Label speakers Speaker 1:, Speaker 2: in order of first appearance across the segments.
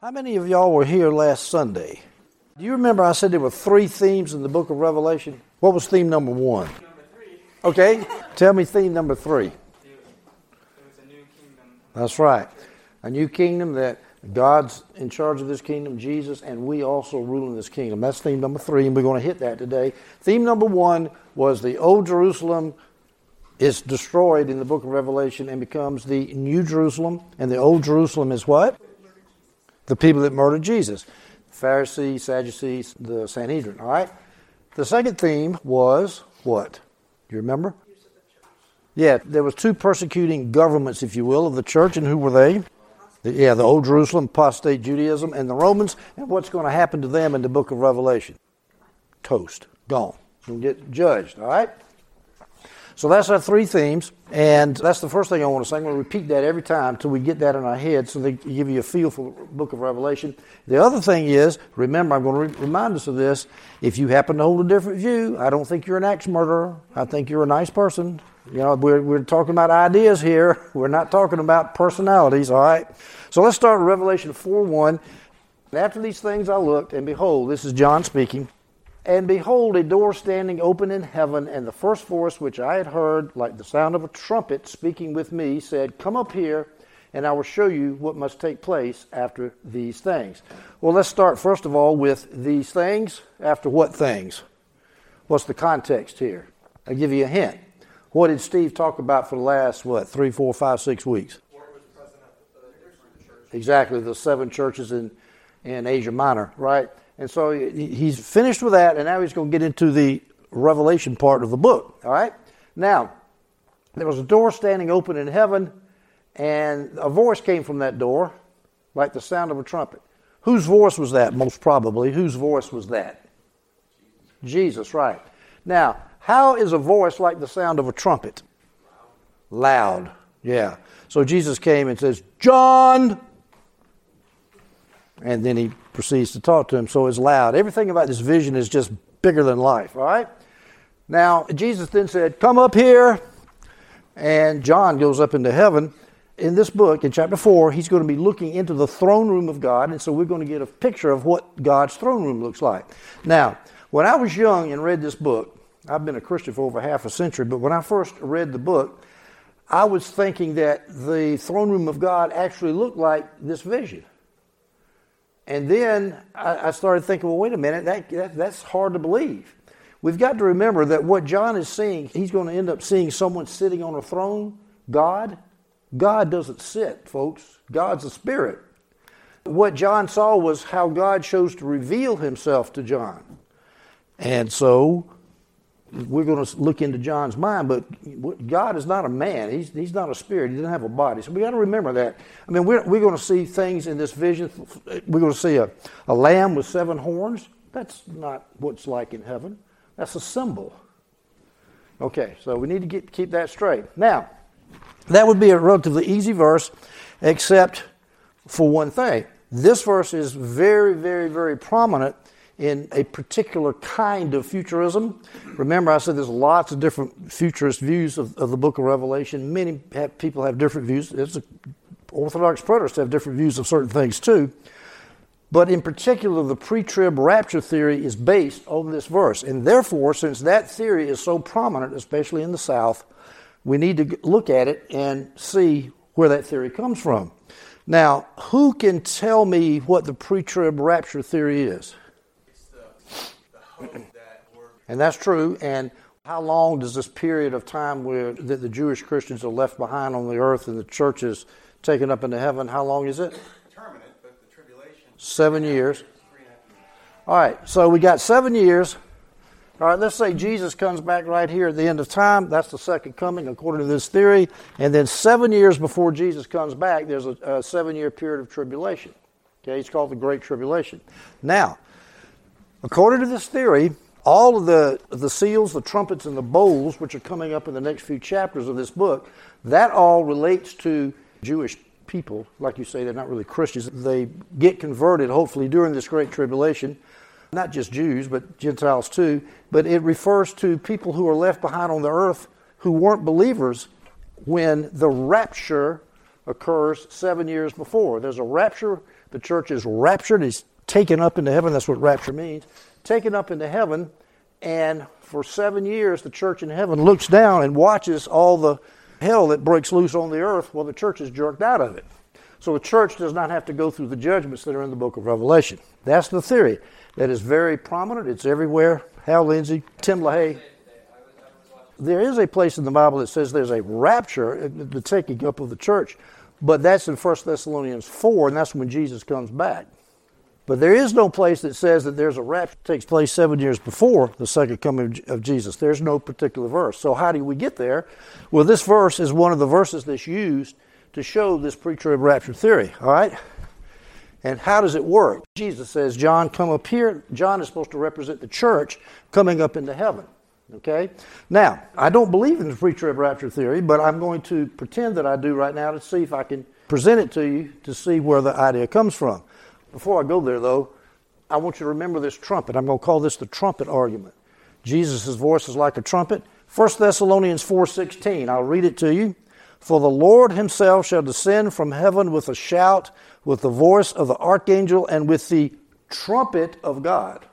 Speaker 1: How many of y'all were here last Sunday? Do you remember I said there were three themes in the book of Revelation? What was theme number one?
Speaker 2: Number three,
Speaker 1: Okay, tell me theme number three.
Speaker 2: it was a new kingdom.
Speaker 1: That's right. A new kingdom that God's in charge of this kingdom, Jesus, and we also rule in this kingdom. That's theme number three, and we're going to hit that today. Theme number one was the Old Jerusalem is destroyed in the book of Revelation and becomes the New Jerusalem. And the Old Jerusalem is what? The people that murdered Jesus. Pharisees, Sadducees, the Sanhedrin. All right? The second theme was what? You remember? Yeah, there was two persecuting governments, if you will, of the church, and who were they? The- yeah, the Old Jerusalem, apostate Judaism, and the Romans, and what's going to happen to them in the book of Revelation? Toast, gone, and get judged. All right. So that's our three themes, and that's the first thing I want to say. I'm going to repeat that every time until we get that in our head, so they give you a feel for the book of Revelation. The other thing is, remember, I'm going to re- remind us of this. If you happen to hold a different view, I don't think you're an axe murderer. I think you're a nice person. You know, we're, we're talking about ideas here. We're not talking about personalities, all right? So let's start with Revelation 4 1. After these things I looked, and behold, this is John speaking. And behold, a door standing open in heaven, and the first voice which I had heard, like the sound of a trumpet speaking with me, said, Come up here, and I will show you what must take place after these things. Well, let's start first of all with these things. After what things? What's the context here? I'll give you a hint. What did Steve talk about for the last, what, three, four, five, six weeks? Exactly, the seven churches in, in Asia Minor, right? And so he's finished with that, and now he's going to get into the revelation part of the book, all right? Now, there was a door standing open in heaven, and a voice came from that door, like the sound of a trumpet. Whose voice was that, most probably? Whose voice was that? Jesus, right. Now, how is a voice like the sound of a trumpet? Loud, yeah. So Jesus came and says, John, and then he proceeds to talk to him. So it's loud. Everything about this vision is just bigger than life, all right? Now, Jesus then said, Come up here. And John goes up into heaven. In this book, in chapter 4, he's going to be looking into the throne room of God. And so we're going to get a picture of what God's throne room looks like. Now, when I was young and read this book, I've been a Christian for over half a century, but when I first read the book, I was thinking that the throne room of God actually looked like this vision. And then I, I started thinking, well, wait a minute, that, that, that's hard to believe. We've got to remember that what John is seeing, he's going to end up seeing someone sitting on a throne, God. God doesn't sit, folks. God's a spirit. What John saw was how God chose to reveal himself to John. And so we're going to look into John's mind, but God is not a man. He's, he's not a spirit. He doesn't have a body. So we got to remember that. I mean, we're, we're going to see things in this vision. Eh, we're going to see a, a lamb with seven horns. That's not what's like in heaven. That's a symbol. Okay, so we need to get, keep that straight. Now, that would be a relatively easy verse, except for one thing. This verse is very, very, very prominent in a particular kind of futurism. Remember, I said there's lots of different futurist views of, of the book of Revelation. Many have, people have different views. It's a, Orthodox preterists have different views of certain things too. But in particular, the pre trib rapture theory is based on this verse. And therefore, since that theory is so prominent, especially in the South, we need to look at it and see where that theory comes from. Now, who can tell me what the pre trib rapture theory is? And that's true. And how long does this period of time where that the Jewish Christians are left behind on the earth and the church is taken up into heaven? How long is it?
Speaker 3: Terminate, but the tribulation.
Speaker 1: Seven years.
Speaker 3: Three and a half years.
Speaker 1: All right, so we got seven years. All right, let's say Jesus comes back right here at the end of time. That's the second coming, according to this theory. And then seven years before Jesus comes back, there's a, a seven year period of tribulation. Okay, it's called the Great Tribulation. Now, according to this theory, all of the, the seals, the trumpets, and the bowls, which are coming up in the next few chapters of this book, that all relates to Jewish people. Like you say, they're not really Christians. They get converted, hopefully, during this Great Tribulation. Not just Jews, but Gentiles too. But it refers to people who are left behind on the earth who weren't believers when the rapture occurs seven years before. There's a rapture. The church is raptured, taken up into heaven. That's what rapture means. Taken up into heaven, and for seven years, the church in heaven looks down and watches all the hell that breaks loose on the earth while the church is jerked out of it. So the church does not have to go through the judgments that are in the book of Revelation. That's the theory. That is very prominent. It's everywhere. Hal Lindsey, Tim LaHaye. There is a place in the Bible that says there's a rapture, the taking up of the church, but that's in 1 Thessalonians 4, and that's when Jesus comes back. But there is no place that says that there's a rapture that takes place seven years before the second coming of Jesus. There's no particular verse. So how do we get there? Well, this verse is one of the verses that's used to show this pre-trib rapture theory. All right. And how does it work? Jesus says, John, come up here. John is supposed to represent the church coming up into heaven. Okay? Now, I don't believe in the pre trib rapture theory, but I'm going to pretend that I do right now to see if I can present it to you to see where the idea comes from. Before I go there, though, I want you to remember this trumpet. I'm going to call this the trumpet argument. Jesus' voice is like a trumpet. 1 Thessalonians 4.16, I'll read it to you. For the Lord himself shall descend from heaven with a shout, with the voice of the archangel, and with the trumpet of God.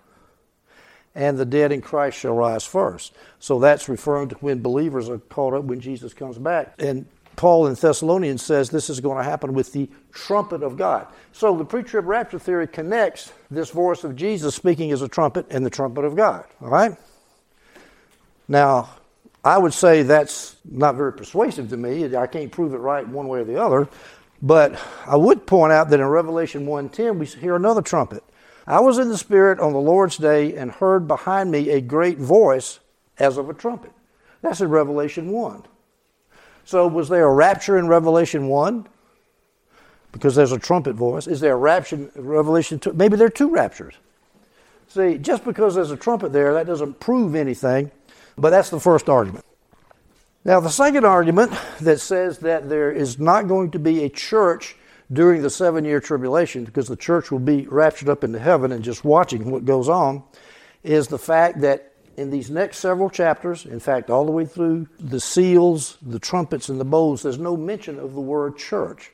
Speaker 1: And the dead in Christ shall rise first. So that's referring to when believers are caught up when Jesus comes back. And Paul in Thessalonians says this is going to happen with the trumpet of God. So the pre trib rapture theory connects this voice of Jesus speaking as a trumpet and the trumpet of God. All right? Now, I would say that's not very persuasive to me. I can't prove it right one way or the other. But I would point out that in Revelation 1:10 we hear another trumpet. I was in the spirit on the Lord's day and heard behind me a great voice as of a trumpet. That's in Revelation 1. So was there a rapture in Revelation 1? Because there's a trumpet voice. Is there a rapture in Revelation 2? Maybe there are two raptures. See, just because there's a trumpet there, that doesn't prove anything. But that's the first argument. Now, the second argument that says that there is not going to be a church during the seven year tribulation, because the church will be raptured up into heaven and just watching what goes on, is the fact that in these next several chapters, in fact, all the way through the seals, the trumpets, and the bowls, there's no mention of the word church.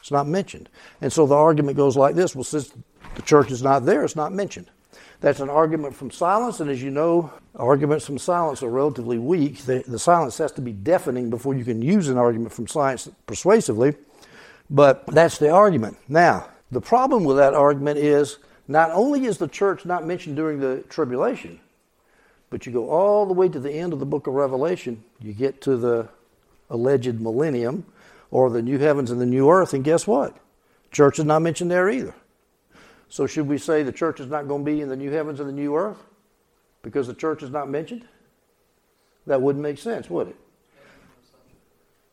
Speaker 1: It's not mentioned. And so the argument goes like this well, since the church is not there, it's not mentioned. That's an argument from silence, and as you know, arguments from silence are relatively weak. The, the, silence has to be deafening before you can use an argument from silence persuasively, but that's the argument. Now, the problem with that argument is not only is the church not mentioned during the tribulation, but you go all the way to the end of the book of Revelation, you get to the alleged millennium or the new heavens and the new earth, and guess what? Church is not mentioned there either. So, should we say the church is not going to be in the new heavens and the new earth because the church is not mentioned? That wouldn't make sense, would it?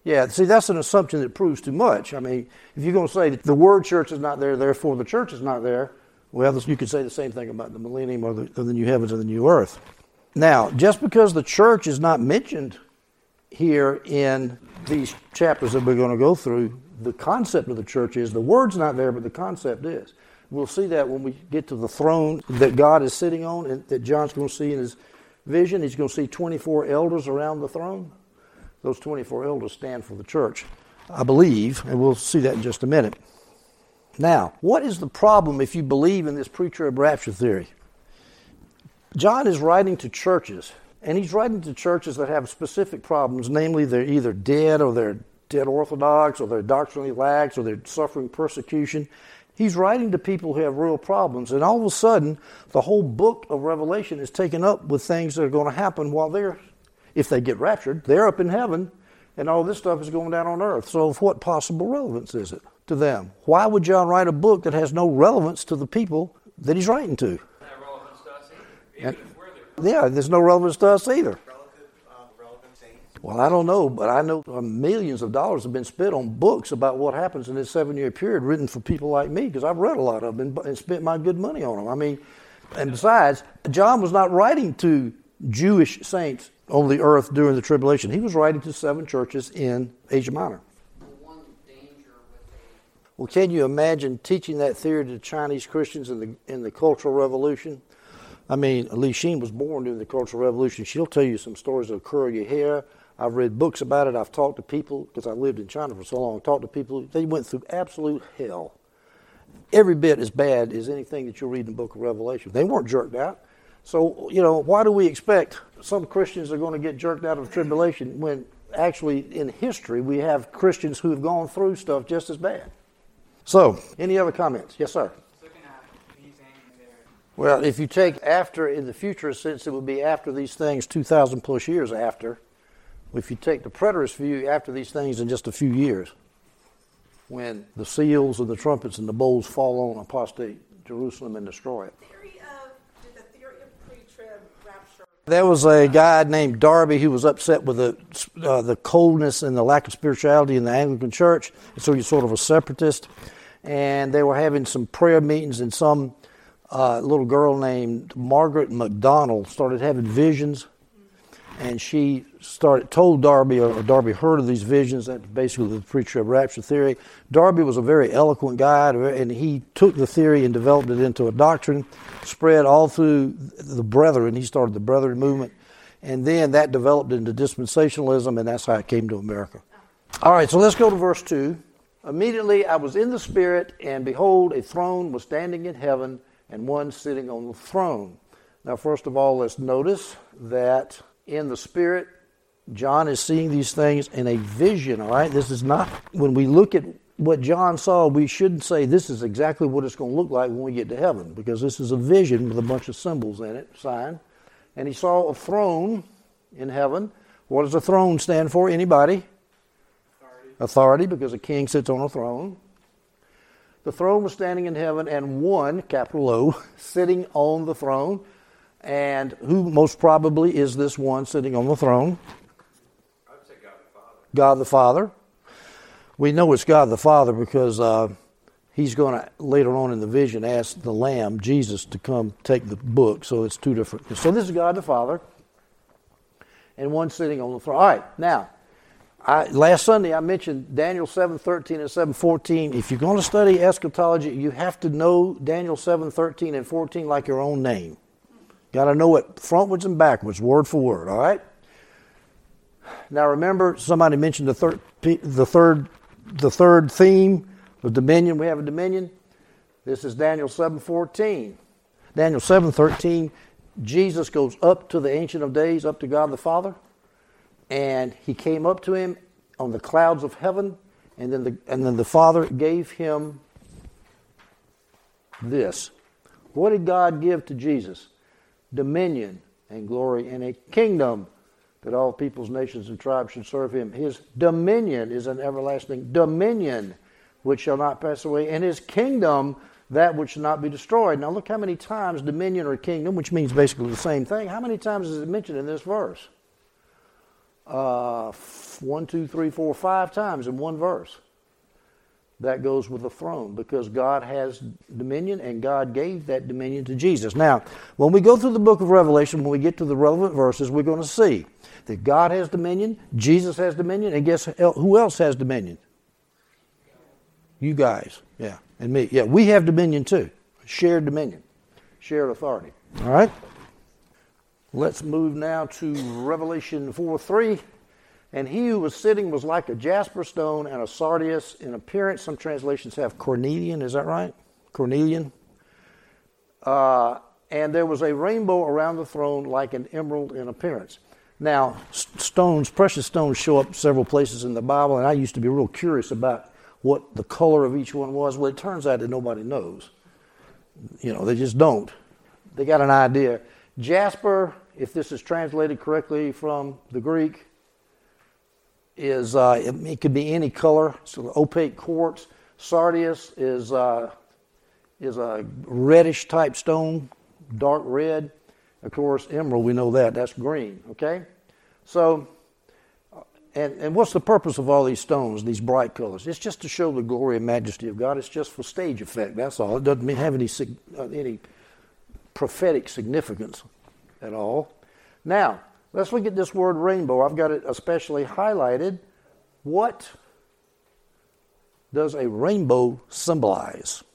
Speaker 1: Yeah, see, that's an assumption that proves too much. I mean, if you're going to say that the word church is not there, therefore the church is not there, well, you could say the same thing about the millennium or the, or the new heavens and the new earth. Now, just because the church is not mentioned here in these chapters that we're going to go through, the concept of the church is the word's not there, but the concept is. We'll see that when we get to the throne that God is sitting on and that John's going to see in his vision. He's going to see 24 elders around the throne. Those 24 elders stand for the church, I believe, and we'll see that in just a minute. Now, what is the problem if you believe in this pre trib rapture theory? John is writing to churches, and he's writing to churches that have specific problems, namely, they're either dead or they're dead orthodox or they're doctrinally lax or they're suffering persecution. He's writing to people who have real problems, and all of a sudden, the whole book of Revelation is taken up with things that are going to happen while they're, if they get raptured, they're up in heaven, and all this stuff is going down on earth. So, of what possible relevance is it to them? Why would John write a book that has no relevance to the people that he's writing to? And, yeah, there's no relevance to us either. Well, I don't know, but I know uh, millions of dollars have been spent on books about what happens in this seven year period written for people like me because I've read a lot of them and spent my good money on them. I mean, and besides, John was not writing to Jewish saints on the earth during the tribulation, he was writing to seven churches in Asia Minor. Well, can you imagine teaching that theory to Chinese Christians in the in the Cultural Revolution? I mean, Li Sheen was born during the Cultural Revolution. She'll tell you some stories of curly hair, I've read books about it. I've talked to people because I lived in China for so long. I Talked to people. They went through absolute hell. Every bit as bad as anything that you'll read in the book of Revelation. They weren't jerked out. So, you know, why do we expect some Christians are going to get jerked out of tribulation when actually in history we have Christians who have gone through stuff just as bad? So, any other comments? Yes, sir.
Speaker 2: Looking at using their
Speaker 1: Well, if you take after in the future sense, it would be after these things, 2,000 plus years after. If you take the preterist view, after these things in just a few years, when the seals and the trumpets and the bowls fall on apostate Jerusalem and destroy it.
Speaker 4: Theory of, the pre-trib rapture
Speaker 1: There was a guy named Darby who was upset with the uh, the coldness and the lack of spirituality in the Anglican Church, and so he's sort of a separatist. And they were having some prayer meetings, and some uh, little girl named Margaret MacDonald started having visions, and she started told Darby, or Darby heard of these visions. That's basically the pre-trib rapture theory. Darby was a very eloquent guy, and he took the theory and developed it into a doctrine, spread all through the Brethren. He started the Brethren movement, and then that developed into dispensationalism, and that's how it came to America. All right, so let's go to verse two. Immediately I was in the Spirit, and behold, a throne was standing in heaven, and one sitting on the throne. Now, first of all, let's notice that in the Spirit, John is seeing these things in a vision, all right? This is not, when we look at what John saw, we shouldn't say this is exactly what it's going to look like when we get to heaven, because this is a vision with a bunch of symbols in it, sign. And he saw a throne in heaven. What does a throne stand for? Anybody?
Speaker 2: authority.
Speaker 1: Authority, because a king sits on a throne. The throne was standing in heaven, and one, capital O, sitting on the throne. And who most probably is this one sitting on the throne?
Speaker 3: I would say God the Father.
Speaker 1: God the Father. We know it's God the Father because uh, he's going to later on in the vision ask the Lamb, Jesus, to come take the book. So it's two different. So this is God the Father, and one sitting on the throne. All right, now. I, last Sunday I mentioned Daniel 7:13 and 7:14. If you're going to study eschatology, you have to know Daniel 7:13 and 14 like your own name. Got to know it frontwards and backwards, word for word. All right. Now remember, somebody mentioned the third, the third, the third theme of dominion. We have a dominion. This is Daniel seven fourteen. Daniel seven thirteen. Jesus goes up to the Ancient of Days, up to God the Father, and he came up to him on the clouds of heaven, and then the and then the Father gave him this. What did God give to Jesus? Dominion and glory and a kingdom that all peoples, nations, and tribes should serve him. His dominion is an everlasting dominion which shall not pass away, and his kingdom that which shall not be destroyed. Now, look how many times dominion or kingdom, which means basically the same thing, how many times is it mentioned in this verse? Uh, one, two, three, four, five times in one verse. That goes with the throne because God has dominion and God gave that dominion to Jesus. Now, when we go through the book of Revelation, when we get to the relevant verses, we're going to see that God has dominion, Jesus has dominion, and guess who else has dominion? You guys, yeah, and me. Yeah, we have dominion too. Shared dominion, shared authority. All right? Let's move now to Revelation 4 3. And he who was sitting was like a jasper stone and a sardius in appearance. Some translations have cornelian, is that right? Cornelian. Uh, and there was a rainbow around the throne like an emerald in appearance. Now, stones, precious stones, show up several places in the Bible, and I used to be real curious about what the color of each one was. Well, it turns out that nobody knows. You know, they just don't. They got an idea. Jasper, if this is translated correctly from the Greek, is uh, it, it, could be any color. So opaque quartz. Sardius is uh, is a reddish type stone, dark red. Of course, emerald we know that that's green. Okay, so and and what's the purpose of all these stones, these bright colors? It's just to show the glory and majesty of God. It's just for stage effect. That's all. It doesn't have any uh, any prophetic significance at all. Now, let's look at this word rainbow. I've got it especially highlighted. What does a rainbow symbolize?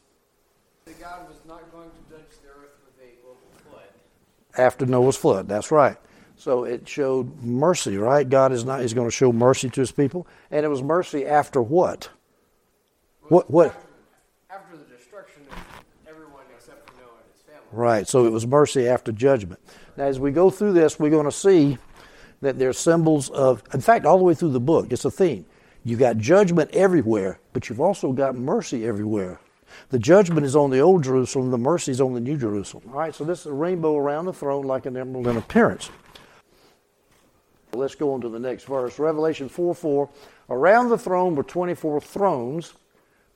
Speaker 5: That God was not going to judge the earth with a global flood.
Speaker 1: After Noah's flood, that's right. So it showed mercy, right? God is not is going to show mercy to his people. And it was mercy after what? What what
Speaker 5: After, after the destruction of everyone except for Noah and his family.
Speaker 1: Right. So it was mercy after judgment. Now as we go through this, we're going to see that there's symbols of in fact all the way through the book, it's a theme. You've got judgment everywhere, but you've also got mercy everywhere. The judgment is on the old Jerusalem, the mercy is on the new Jerusalem. All right, so this is a rainbow around the throne like an emerald in appearance. Let's go on to the next verse. Revelation 4 4. Around the throne were 24 thrones.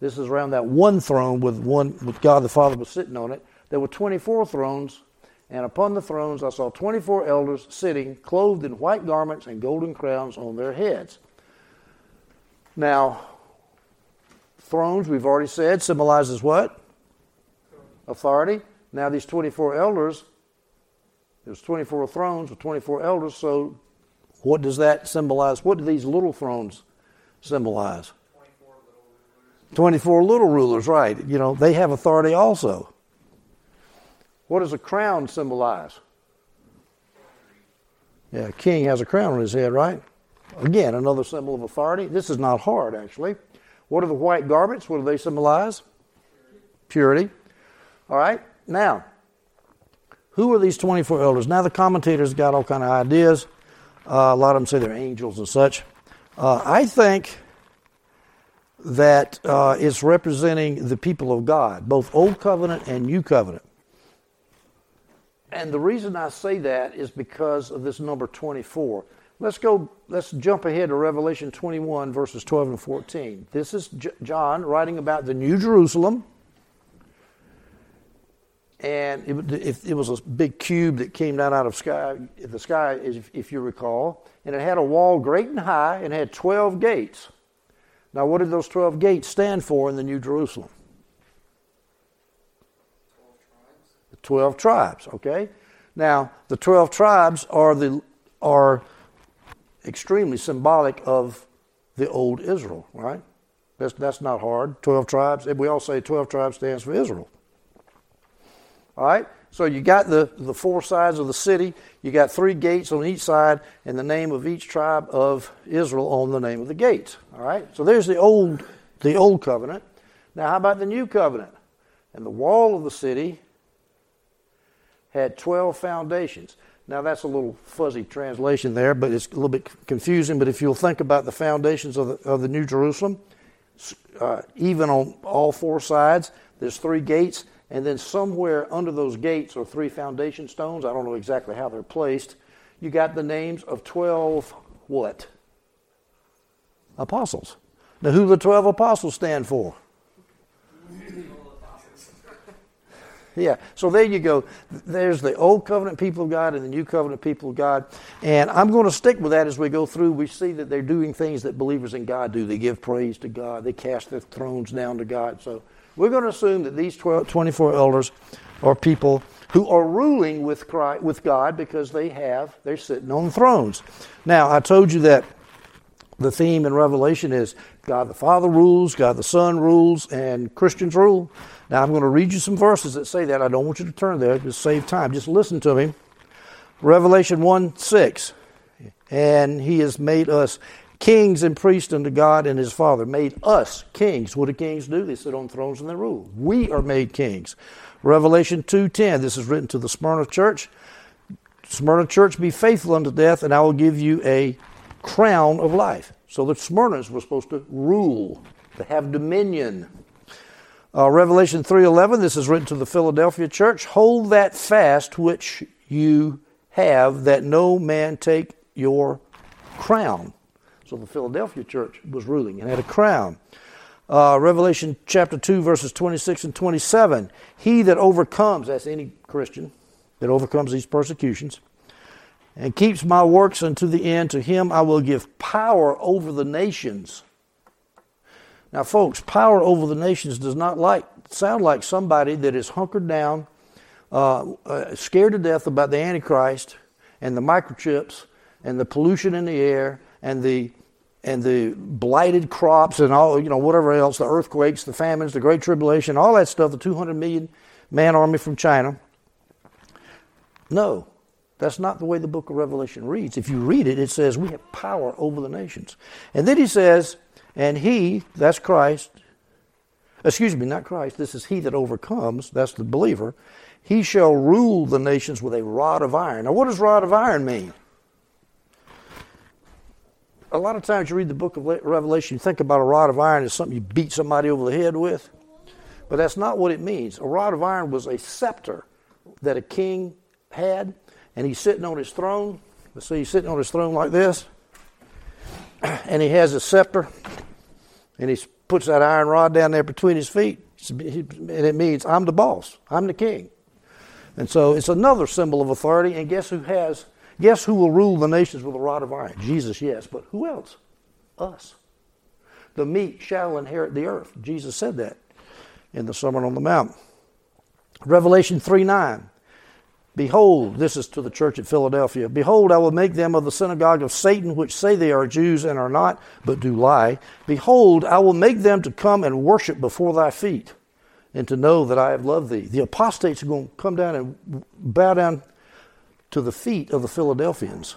Speaker 1: This is around that one throne with one with God the Father was sitting on it. There were 24 thrones, and upon the thrones I saw 24 elders sitting, clothed in white garments and golden crowns on their heads. Now, thrones, we've already said, symbolizes what? Authority. Now, these 24 elders, there's 24 thrones with 24 elders, so what does that symbolize? What do these little thrones symbolize? 24 little rulers, right. You know, they have authority also. What does a crown symbolize? Yeah, a king has a crown on his head, right? Again, another symbol of authority. This is not hard, actually. What are the white garments? What do they symbolize? Purity. All right. Now, who are these 24 elders? Now, the commentators got all kind of ideas. Uh, a lot of them say they're angels and such. Uh, I think that uh, it's representing the people of God, both Old Covenant and New Covenant. And the reason I say that is because of this number 24. Let's go, let's jump ahead to Revelation 21, verses 12 and 14. This is J- John writing about the New Jerusalem. And it, it, was a big cube that came down out of sky, the sky, if, if you recall. And it had a wall great and high and had 12 gates. Now, what did those 12 gates stand for in the New Jerusalem? 12 tribes, okay? Now, the 12 tribes are, the, are extremely symbolic of the old Israel, right? That's, that's not hard. 12 tribes. We all say 12 tribes stands for Israel. All right? So you got the, the four sides of the city. You got three gates on each side, and the name of each tribe of Israel on the name of the gates. All right? So there's the old, the old covenant. Now, how about the new covenant? And the wall of the city had 12 foundations. Now, that's a little fuzzy translation there, but it's a little bit confusing. But if you'll think about the foundations of the, of the New Jerusalem, uh, even on all four sides, there's three gates, and then somewhere under those gates are three foundation stones. I don't know exactly how they're placed. You got the names of 12 what? Apostles. Now, who the 12 apostles stand for? Yeah. So there you go. There's the old covenant people of God and the new covenant people of God. And I'm going to stick with that as we go through. We see that they're doing things that believers in God do. They give praise to God, they cast their thrones down to God. So we're going to assume that these 12, 24 elders are people who are ruling with Christ, with God because they have they're sitting on thrones. Now, I told you that the theme in Revelation is God the Father rules, God the Son rules, and Christians rule. Now, I'm going to read you some verses that say that. I don't want you to turn there, just save time. Just listen to me. Revelation 1 6. And he has made us kings and priests unto God and his Father. Made us kings. What do kings do? They sit on thrones and they rule. We are made kings. Revelation 2:10. This is written to the Smyrna church. Smyrna church, be faithful unto death, and I will give you a crown of life. So the Smyrnas were supposed to rule, to have dominion. Uh, Revelation 3:11 this is written to the Philadelphia church, hold that fast which you have that no man take your crown. So the Philadelphia church was ruling and had a crown. Uh, Revelation chapter 2 verses 26 and 27, he that overcomes, that's any Christian that overcomes these persecutions, and keeps my works unto the end, to him I will give power over the nations now, folks, power over the nations does not like sound like somebody that is hunkered down, uh, uh, scared to death about the Antichrist and the microchips and the pollution in the air and the and the blighted crops and all you know whatever else, the earthquakes, the famines, the great tribulation, all that stuff. The 200 million man army from China. No, That's not the way the book of Revelation reads. If you read it, it says we have power over the nations. And then he says, and he, that's Christ, excuse me, not Christ, this is he that overcomes, that's the believer, he shall rule the nations with a rod of iron. Now, what does rod of iron mean? A lot of times you read the book of Revelation, you think about a rod of iron as something you beat somebody over the head with. But that's not what it means. A rod of iron was a scepter that a king had, and he's sitting on his throne. Let's see, he's sitting on his throne like this, and he has a scepter, and he puts that iron rod down there between his feet, and it means I'm the boss, I'm the king. And so it's another symbol of authority. And guess who has? Guess who will rule the nations with a rod of iron? Jesus, yes, but who else? Us. The meek shall inherit the earth. Jesus said that in the Sermon on the Mount. Revelation 3 9. Behold, this is to the church at Philadelphia. Behold, I will make them of the synagogue of Satan, which say they are Jews and are not, but do lie. Behold, I will make them to come and worship before thy feet, and to know that I have loved thee. The apostates are going to come down and bow down to the feet of the Philadelphians.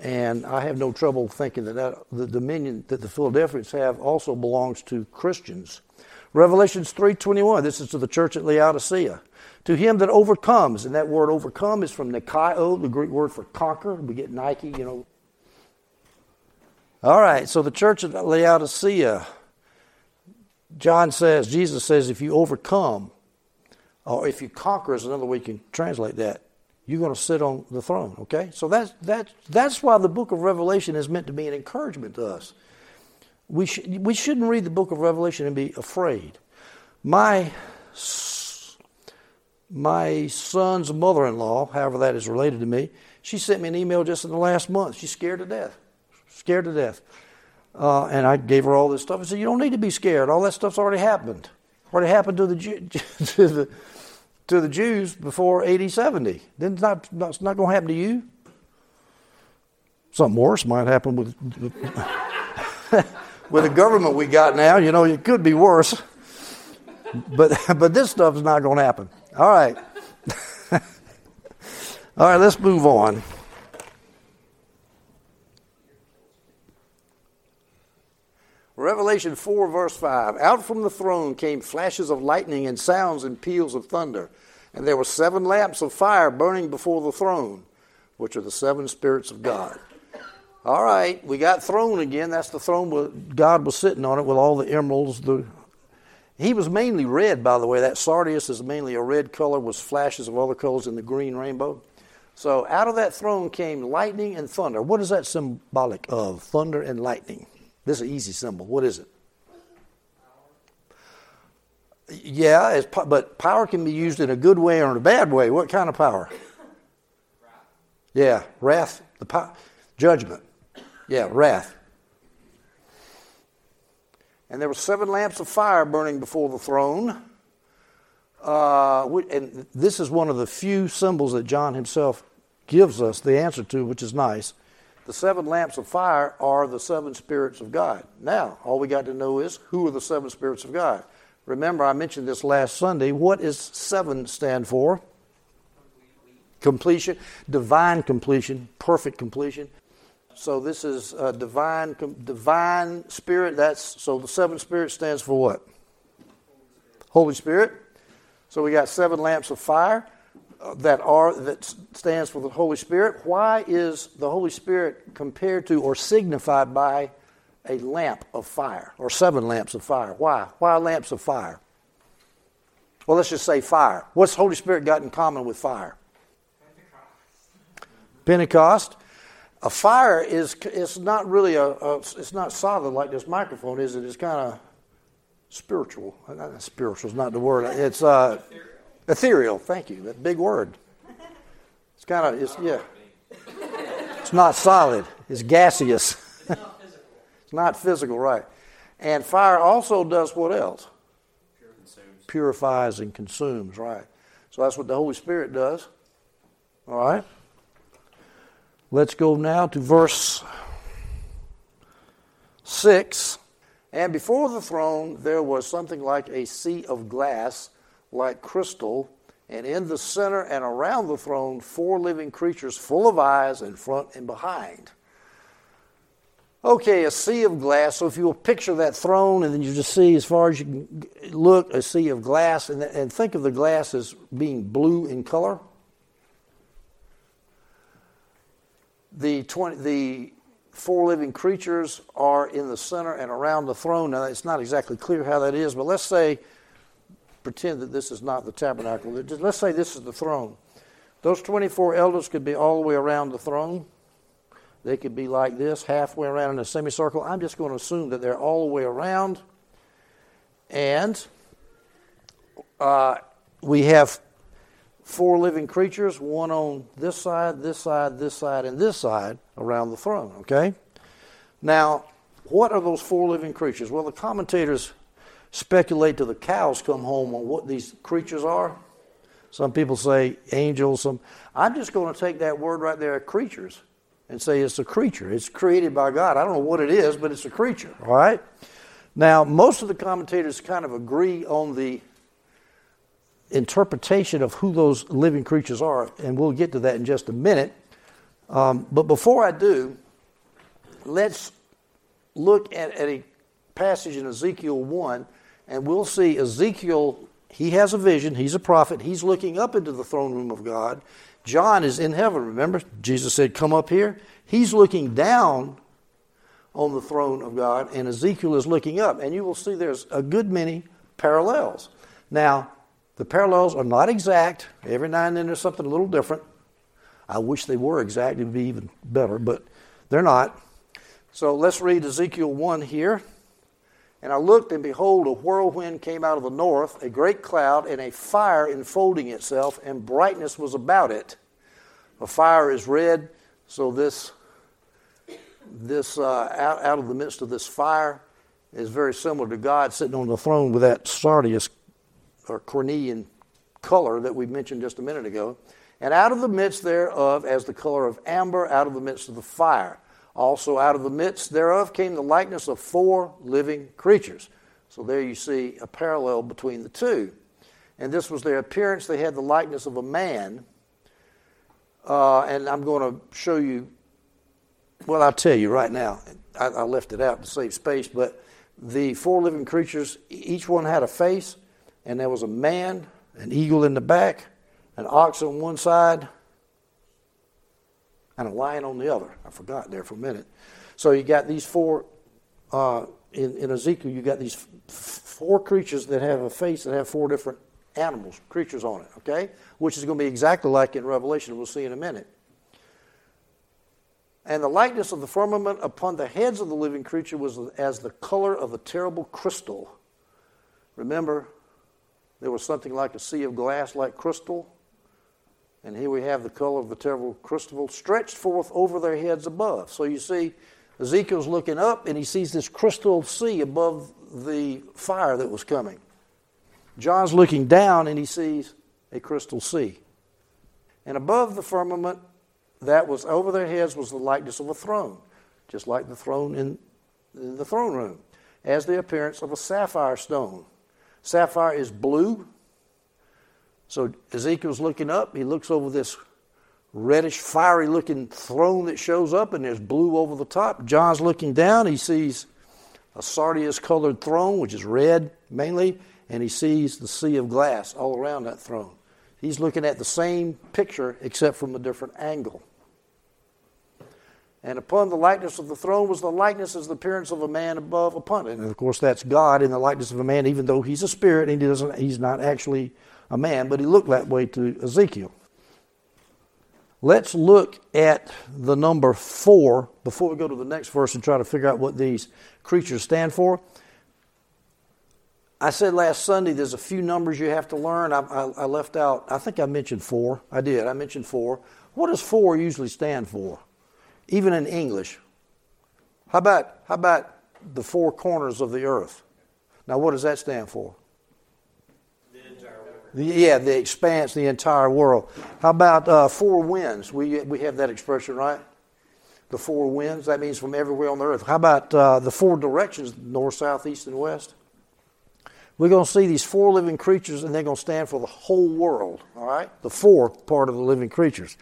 Speaker 1: And I have no trouble thinking that, that the dominion that the Philadelphians have also belongs to Christians. Revelations 3:21. This is to the church at Laodicea. To him that overcomes, and that word overcome is from Nikao, the Greek word for conquer. We get Nike, you know. All right, so the church at Laodicea, John says, Jesus says, if you overcome, or if you conquer is another way you can translate that, you're going to sit on the throne, okay? So that's, that's, that's why the book of Revelation is meant to be an encouragement to us. We, sh- we shouldn't read the book of Revelation and be afraid. My my son's mother in law, however that is related to me, she sent me an email just in the last month. She's scared to death. Scared to death. Uh, and I gave her all this stuff. I said, You don't need to be scared. All that stuff's already happened. Already happened to the, to the, to the Jews before AD 70. Then it's not, it's not going to happen to you. Something worse might happen with, with the government we got now. You know, it could be worse. But, but this stuff is not going to happen. All right. All right, let's move on. Revelation 4, verse 5. Out from the throne came flashes of lightning and sounds and peals of thunder. And there were seven lamps of fire burning before the throne, which are the seven spirits of God. All right, we got throne again. That's the throne where God was sitting on it with all the emeralds, the he was mainly red, by the way. That sardius is mainly a red color with flashes of other colors in the green rainbow. So out of that throne came lightning and thunder. What is that symbolic of? Thunder and lightning. This is an easy symbol. What is it? Yeah, but power can be used in a good way or in a bad way. What kind of power? Yeah, wrath. The judgment. Yeah, wrath. And there were seven lamps of fire burning before the throne. Uh, and this is one of the few symbols that John himself gives us the answer to, which is nice. The seven lamps of fire are the seven spirits of God. Now, all we got to know is who are the seven spirits of God? Remember, I mentioned this last Sunday. What does seven stand for? Completion, divine completion, perfect completion. So this is a divine, divine spirit. That's so the seven spirit stands for what? Holy Spirit. So we got seven lamps of fire uh, that are that stands for the Holy Spirit. Why is the Holy Spirit compared to or signified by a lamp of fire or seven lamps of fire? Why? Why lamps of fire? Well, let's just say fire. What's Holy Spirit got in common with fire? Pentecost. Pentecost. A fire is it's not really a, a, it's not solid like this microphone is it? It's kind of spiritual. Spiritual is not the word. It's uh, ethereal. Thank you. That big word. It's kind of it's yeah. It's not solid. It's gaseous. it's not physical, right? And fire also does what else? Purifies and consumes, right? So that's what the Holy Spirit does. All right. Let's go now to verse 6. And before the throne there was something like a sea of glass, like crystal, And in the center and around the throne, four living creatures full of eyes in front and behind. Okay, a sea of glass. So if you will picture that throne, and then you just see as far as you can look, a sea of glass, and, and think of the glass as being blue in color. The, 20, the four living creatures are in the center and around the throne. Now, it's not exactly clear how that is, but let's say, pretend that this is not the tabernacle. Let's say this is the throne. Those 24 elders could be all the way around the throne. They could be like this, halfway around in a semicircle. I'm just going to assume that they're all the way around. And uh, we have four living creatures, one on this side, this side, this side, and this side around the throne, okay? Now, what are those four living creatures? Well, the commentators speculate till the cows come home on what these creatures are. Some people say angels. Some I'm just going to take that word right there, creatures, and say it's a creature. It's created by God. I don't know what it is, but it's a creature. All right. Now, most of the commentators kind of agree on the interpretation of who those living creatures are, and we'll get to that in just a minute. Um, but before I do, let's look at, at, a passage in Ezekiel 1, and we'll see Ezekiel, he has a vision, he's a prophet, he's looking up into the throne room of God. John is in heaven, remember? Jesus said, Come up here. He's looking down on the throne of God, and Ezekiel is looking up, and you will see there's a good many parallels. Now, the parallels are not exact. Every now and then there's something a little different. I wish they were exact, it would be even better, but they're not. So let's read Ezekiel 1 here. And I looked, and behold, a whirlwind came out of the north, a great cloud, and a fire enfolding itself, and brightness was about it. A fire is red, so this, this uh, out, out of the midst of this fire is very similar to God sitting on the throne with that sardius or cornelian color that we mentioned just a minute ago. And out of the midst thereof, as the color of amber, out of the midst of the fire. Also, out of the midst thereof came the likeness of four living creatures. So, there you see a parallel between the two. And this was their appearance. They had the likeness of a man. Uh, and I'm going to show you, well, I'll tell you right now. I, I left it out to save space, but the four living creatures, each one had a face and there was a man, an eagle in the back, an ox on one side, and a lion on the other. I forgot there for a minute. So you got these four, uh, in, in Ezekiel, you got these f- four creatures that have a face that have four different animals, creatures on it, okay? Which is going to be exactly like in Revelation, we'll see in a minute. And the likeness of the firmament upon the heads of the living creature was as the color of a terrible crystal. Remember, there was something like a sea of glass like crystal. And here we have the color of the terrible crystal stretched forth over their heads above. So you see, Ezekiel's looking up and he sees this crystal sea above the fire that was coming. John's looking down and he sees a crystal sea. And above the firmament that was over their heads was the likeness of a throne, just like the throne in, in the throne room, as the appearance of a sapphire stone. Sapphire is blue. So Ezekiel's looking up. He looks over this reddish, fiery looking throne that shows up, and there's blue over the top. John's looking down. He sees a sardius colored throne, which is red mainly, and he sees the sea of glass all around that throne. He's looking at the same picture except from a different angle. And upon the likeness of the throne was the likeness as the appearance of a man above upon it. And of course, that's God in the likeness of a man, even though he's a spirit and he doesn't, he's not actually a man, but he looked that way to Ezekiel. Let's look at the number four before we go to the next verse and try to figure out what these creatures stand for. I said last Sunday there's a few numbers you have to learn. I, I, I left out, I think I mentioned four. I did, I mentioned four. What does four usually stand for? Even in English. How about, how about the four corners of the earth? Now, what does that stand for?
Speaker 3: The entire world.
Speaker 1: Yeah, the expanse, the entire world. How about uh, four winds? We, we have that expression, right? The four winds, that means from everywhere on the earth. How about uh, the four directions, north, south, east, and west? we're going to see these four living creatures, and they're going to stand for the whole world, all right? The four part of the living creatures.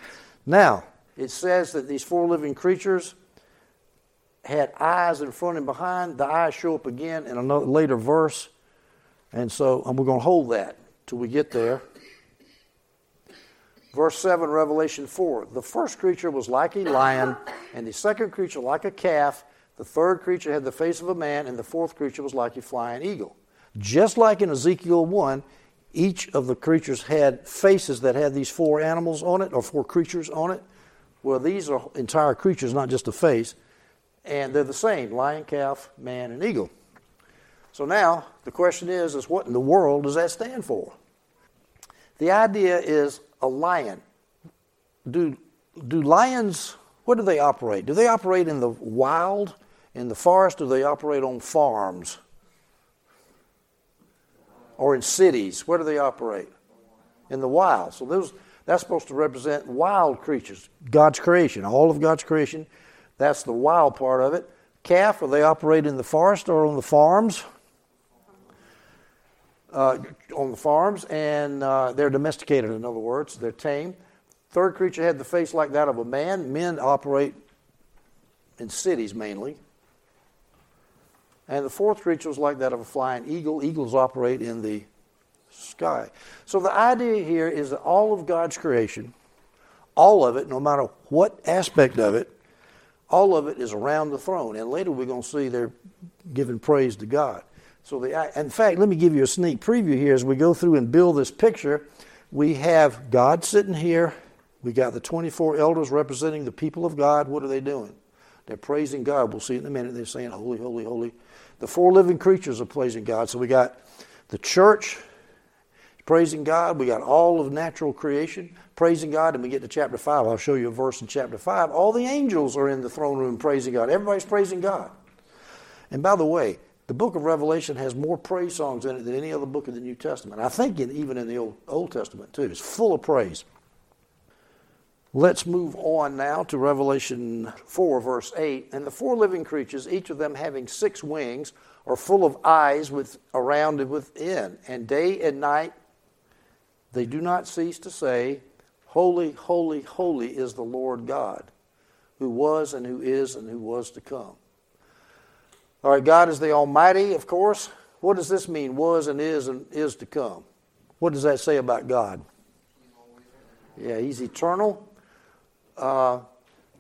Speaker 1: Now, it says that these four living creatures had eyes in front and behind. The eyes show up again in another later verse. And so and we're going to hold that till we get there. Verse 7, Revelation 4. The first creature was like a lion, and the second creature like a calf. The third creature had the face of a man, and the fourth creature was like a flying eagle. Just like in Ezekiel 1, each of the creatures had faces that had these four animals on it, or four creatures on it. Well, these are entire creatures, not just a face. And they're the same lion, calf, man, and eagle. So now the question is, is what in the world does that stand for? The idea is a lion. Do, do lions, where do they operate? Do they operate in the wild, in the forest, or do they operate on farms? Or in cities? Where do they operate? In the wild. So those, that's supposed to represent wild creatures, God's creation, all of God's creation. That's the wild part of it. Calf, or they operate in the forest or on the farms? uh, on the farms, and uh, they're domesticated, in other words, they're tame. Third creature had the face like that of a man. Men operate in cities mainly. And the fourth creature was like that of a flying eagle. Eagles operate in the sky. So the idea here is that all of God's creation, all of it, no matter what aspect of it, all of it is around the throne. And later we're going to see they're giving praise to God. So the, in fact, let me give you a sneak preview here as we go through and build this picture. We have God sitting here. We got the 24 elders representing the people of God. What are they doing? They're praising God. We'll see in a minute. They're saying, Holy, holy, holy. The four living creatures are praising God. So we got the church praising God. We got all of natural creation praising God. And we get to chapter 5. I'll show you a verse in chapter 5. All the angels are in the throne room praising God. Everybody's praising God. And by the way, the book of Revelation has more praise songs in it than any other book of the New Testament. I think in, even in the Old, Old Testament too. It's full of praise. Let's move on now to Revelation 4, verse 8. And the four living creatures, each of them having six wings, are full of eyes with, around and within. And day and night they do not cease to say, Holy, holy, holy is the Lord God, who was and who is and who was to come. All right, God is the Almighty, of course. What does this mean? Was and is and is to come. What does that say about God? Yeah, He's eternal. Uh,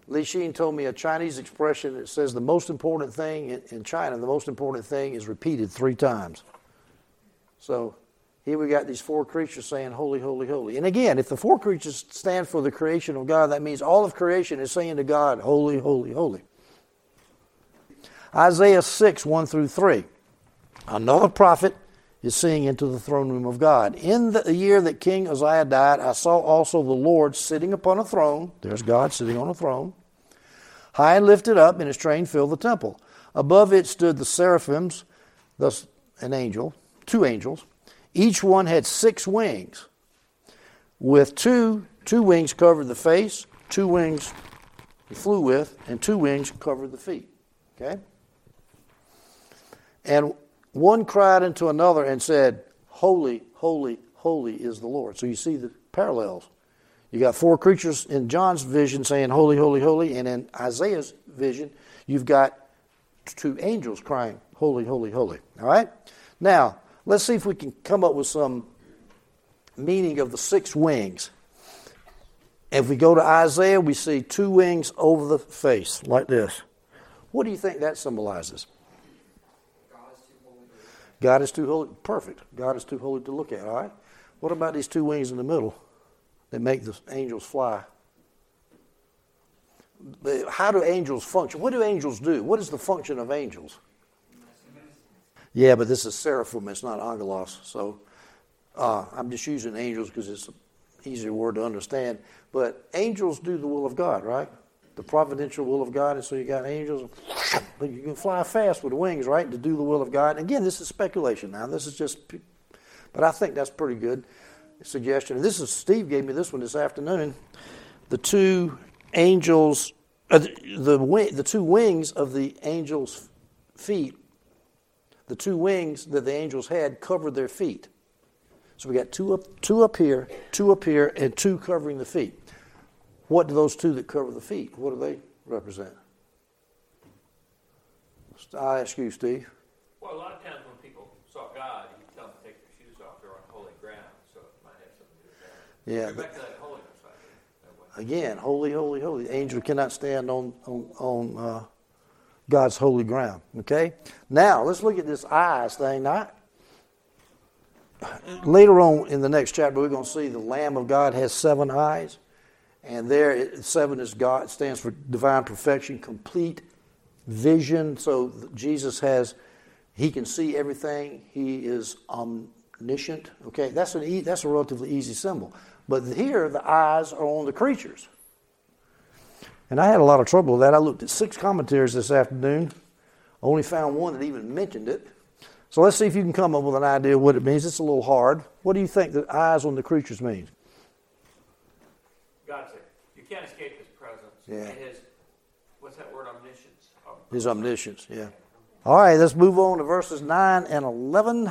Speaker 1: Li Xin told me a Chinese expression that says the most important thing in, in China, the most important thing is repeated three times. So here we got these four creatures saying, Holy, holy, holy. And again, if the four creatures stand for the creation of God, that means all of creation is saying to God, Holy, holy, holy. Isaiah 6, 1 through 3. Another prophet is seeing into the throne room of God. In the year that King Uzziah died, I saw also the Lord sitting upon a throne. There's God sitting on a throne. High and lifted up, and his train filled the temple. Above it stood the seraphims, thus an angel, two angels. Each one had six wings. With two, two wings covered the face, two wings he flew with, and two wings covered the feet. Okay? And one cried unto another and said, Holy, holy, holy is the Lord. So you see the parallels. You got four creatures in John's vision saying, Holy, holy, holy. And in Isaiah's vision, you've got two angels crying, Holy, holy, holy. All right? Now, let's see if we can come up with some meaning of the six wings. If we go to Isaiah, we see two wings over the face, like this. What do you think that symbolizes? God is too holy. Perfect. God is too holy to look at, all right? What about these two wings in the middle that make the angels fly? How do angels function? What do angels do? What is the function of angels? Yeah, but this is seraphim, it's not angelos. So uh, I'm just using angels because it's an easier word to understand. But angels do the will of God, right? the providential will of God, and so you got angels. You can fly fast with wings, right, to do the will of God. And again, this is speculation now. This is just, but I think that's pretty good suggestion. And this is Steve gave me this one this afternoon. The two angels, uh, the the, the two wings of the angels' feet, the two wings that the angels had covered their feet. So we got two up, two up here, two up here, and two covering the feet. What do those two that cover the feet? What do they represent? I ask you, Steve.
Speaker 3: Well, a lot of times when people saw God, He tell them to take their shoes off. They're on holy ground, so it might have something to do with that.
Speaker 1: Yeah.
Speaker 3: Go back to that holiness.
Speaker 1: Again, holy, holy, holy. The angel cannot stand on on, on uh, God's holy ground. Okay. Now let's look at this eyes thing. Now, later on in the next chapter, we're going to see the Lamb of God has seven eyes, and there seven is God stands for divine perfection, complete vision. So Jesus has, he can see everything. He is omniscient. Okay, that's an e- that's a relatively easy symbol. But here the eyes are on the creatures. And I had a lot of trouble with that. I looked at six commentaries this afternoon, only found one that even mentioned it. So let's see if you can come up with an idea of what it means. It's a little hard. What do you think the eyes on the creatures means?
Speaker 3: God's there. You can't escape His presence.
Speaker 1: Yeah.
Speaker 3: And His, what's that word? Omniscience.
Speaker 1: His omniscience, yeah. All right, let's move on to verses 9 and 11.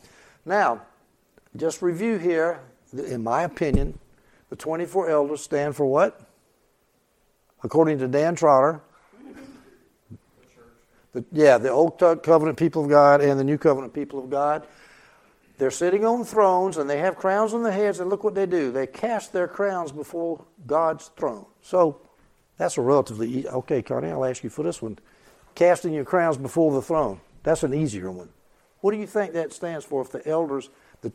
Speaker 1: Now, just review here, in my opinion, the 24 elders stand for what? According to Dan Trotter, the, yeah, the Old Covenant people of God and the New Covenant people of God. They're sitting on thrones and they have crowns on their heads, and look what they do. They cast their crowns before God's throne. So that's a relatively easy. Okay, Connie, I'll ask you for this one. Casting your crowns before the throne. That's an easier one. What do you think that stands for if the elders, the,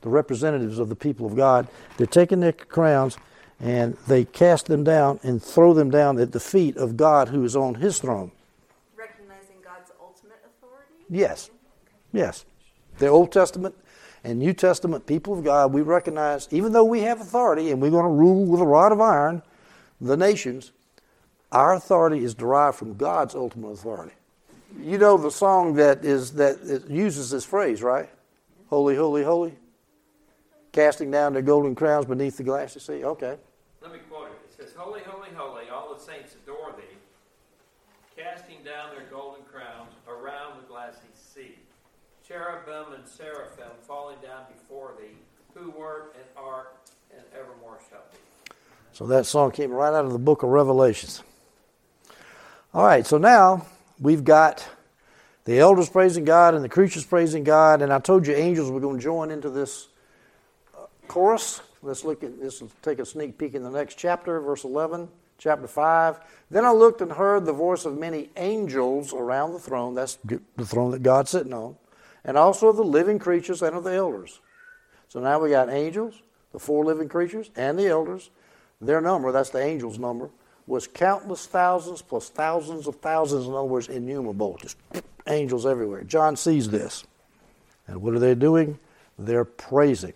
Speaker 1: the representatives of the people of God, they're taking their crowns and they cast them down and throw them down at the feet of God who is on his throne?
Speaker 4: Recognizing God's ultimate authority?
Speaker 1: Yes. Yes. The Old Testament and New Testament people of God, we recognize, even though we have authority and we're going to rule with a rod of iron the nations, our authority is derived from God's ultimate authority. You know the song that is that uses this phrase, right? Holy, holy, holy. Casting down their golden crowns beneath the glassy sea. Okay.
Speaker 3: Let me quote it. It says, Holy, holy, holy, all the saints adore thee, casting down their golden crowns around the glassy sea. Cherubim and seraphim falling down before thee, who were and art and evermore shall be.
Speaker 1: So that song came right out of the book of Revelations. All right, so now we've got the elders praising God and the creatures praising God, and I told you angels were going to join into this uh, chorus. Let's look at this. Take a sneak peek in the next chapter, verse 11, chapter 5. Then I looked and heard the voice of many angels around the throne. That's the throne that God's sitting on, and also of the living creatures and of the elders. So now we got angels, the four living creatures, and the elders. Their number, that's the angels' number, was countless thousands plus thousands of thousands. In other words, innumerable. Just angels everywhere. John sees this. And what are they doing? They're praising.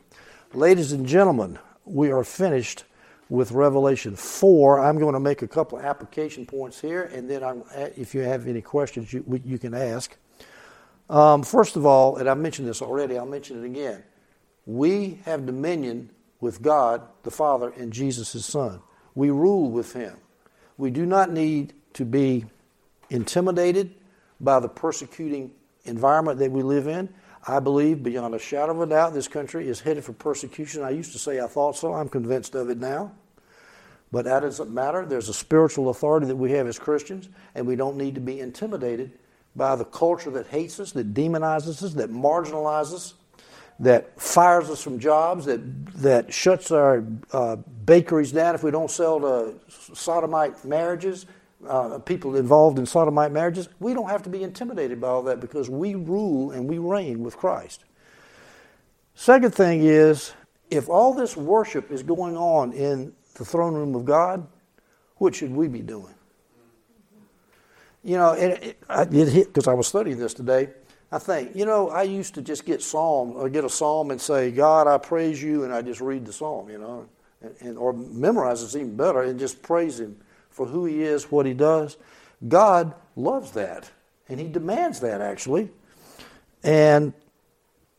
Speaker 1: Ladies and gentlemen, we are finished with Revelation 4. I'm going to make a couple of application points here, and then I'm, if you have any questions, you, you can ask. Um, first of all, and I mentioned this already, I'll mention it again. We have dominion with God the Father and Jesus his Son. We rule with him. We do not need to be intimidated by the persecuting environment that we live in. I believe beyond a shadow of a doubt this country is headed for persecution. I used to say I thought so. I'm convinced of it now. But that doesn't matter. There's a spiritual authority that we have as Christians, and we don't need to be intimidated by the culture that hates us, that demonizes us, that marginalizes us, that fires us from jobs, that, that shuts our uh, bakeries down if we don't sell to sodomite marriages, uh, people involved in sodomite marriages. We don't have to be intimidated by all that because we rule and we reign with Christ. Second thing is, if all this worship is going on in the throne room of God, what should we be doing? you know, because I was studying this today. I think, you know, I used to just get psalm or get a psalm and say, God, I praise you, and I just read the psalm, you know, and, and or memorize it's even better and just praise Him for who He is, what He does. God loves that, and He demands that actually, and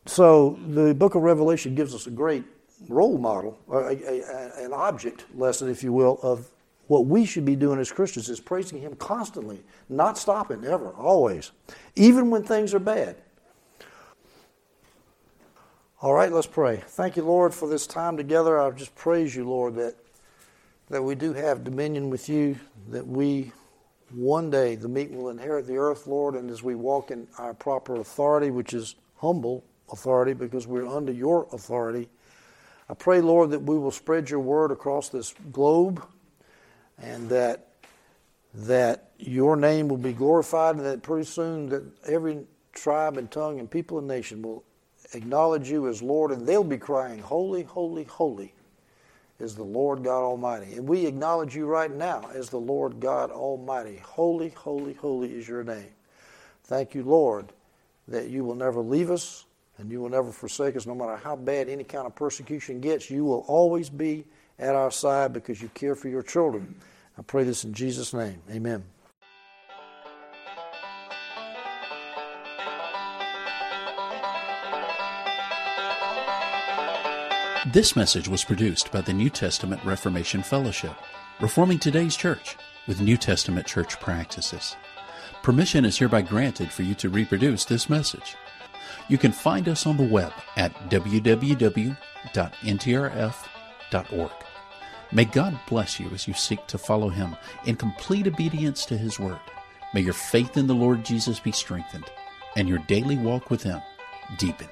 Speaker 1: so the Book of Revelation gives us a great role model, a, a, a, an object lesson, if you will, of what we should be doing as Christians is praising Him constantly, not stopping ever, always, even when things are bad. All right, let's pray. Thank you, Lord, for this time together. I just praise you, Lord, that that we do have dominion with you, that we one day the meek will inherit the earth, Lord, and as we walk in our proper authority, which is humble authority because we're under your authority. I pray, Lord, that we will spread your word across this globe and that that your name will be glorified and that pretty soon that every tribe and tongue and people and nation will acknowledge you as Lord and they'll be crying, Holy, holy, holy is the Lord God Almighty. And we acknowledge you right now as the Lord God Almighty. Holy, holy, holy is your name. Thank you, Lord, that you will never leave us and you will never forsake us no matter how bad any kind of persecution gets. You will always be at our side because you care for your children. I pray this in Jesus' name. Amen.
Speaker 6: This message was produced by the New Testament Reformation Fellowship, reforming today's church with New Testament church practices. Permission is hereby granted for you to reproduce this message. You can find us on the web at www.ntrf.org. May God bless you as you seek to follow Him in complete obedience to His Word. May your faith in the Lord Jesus be strengthened and your daily walk with Him deepened.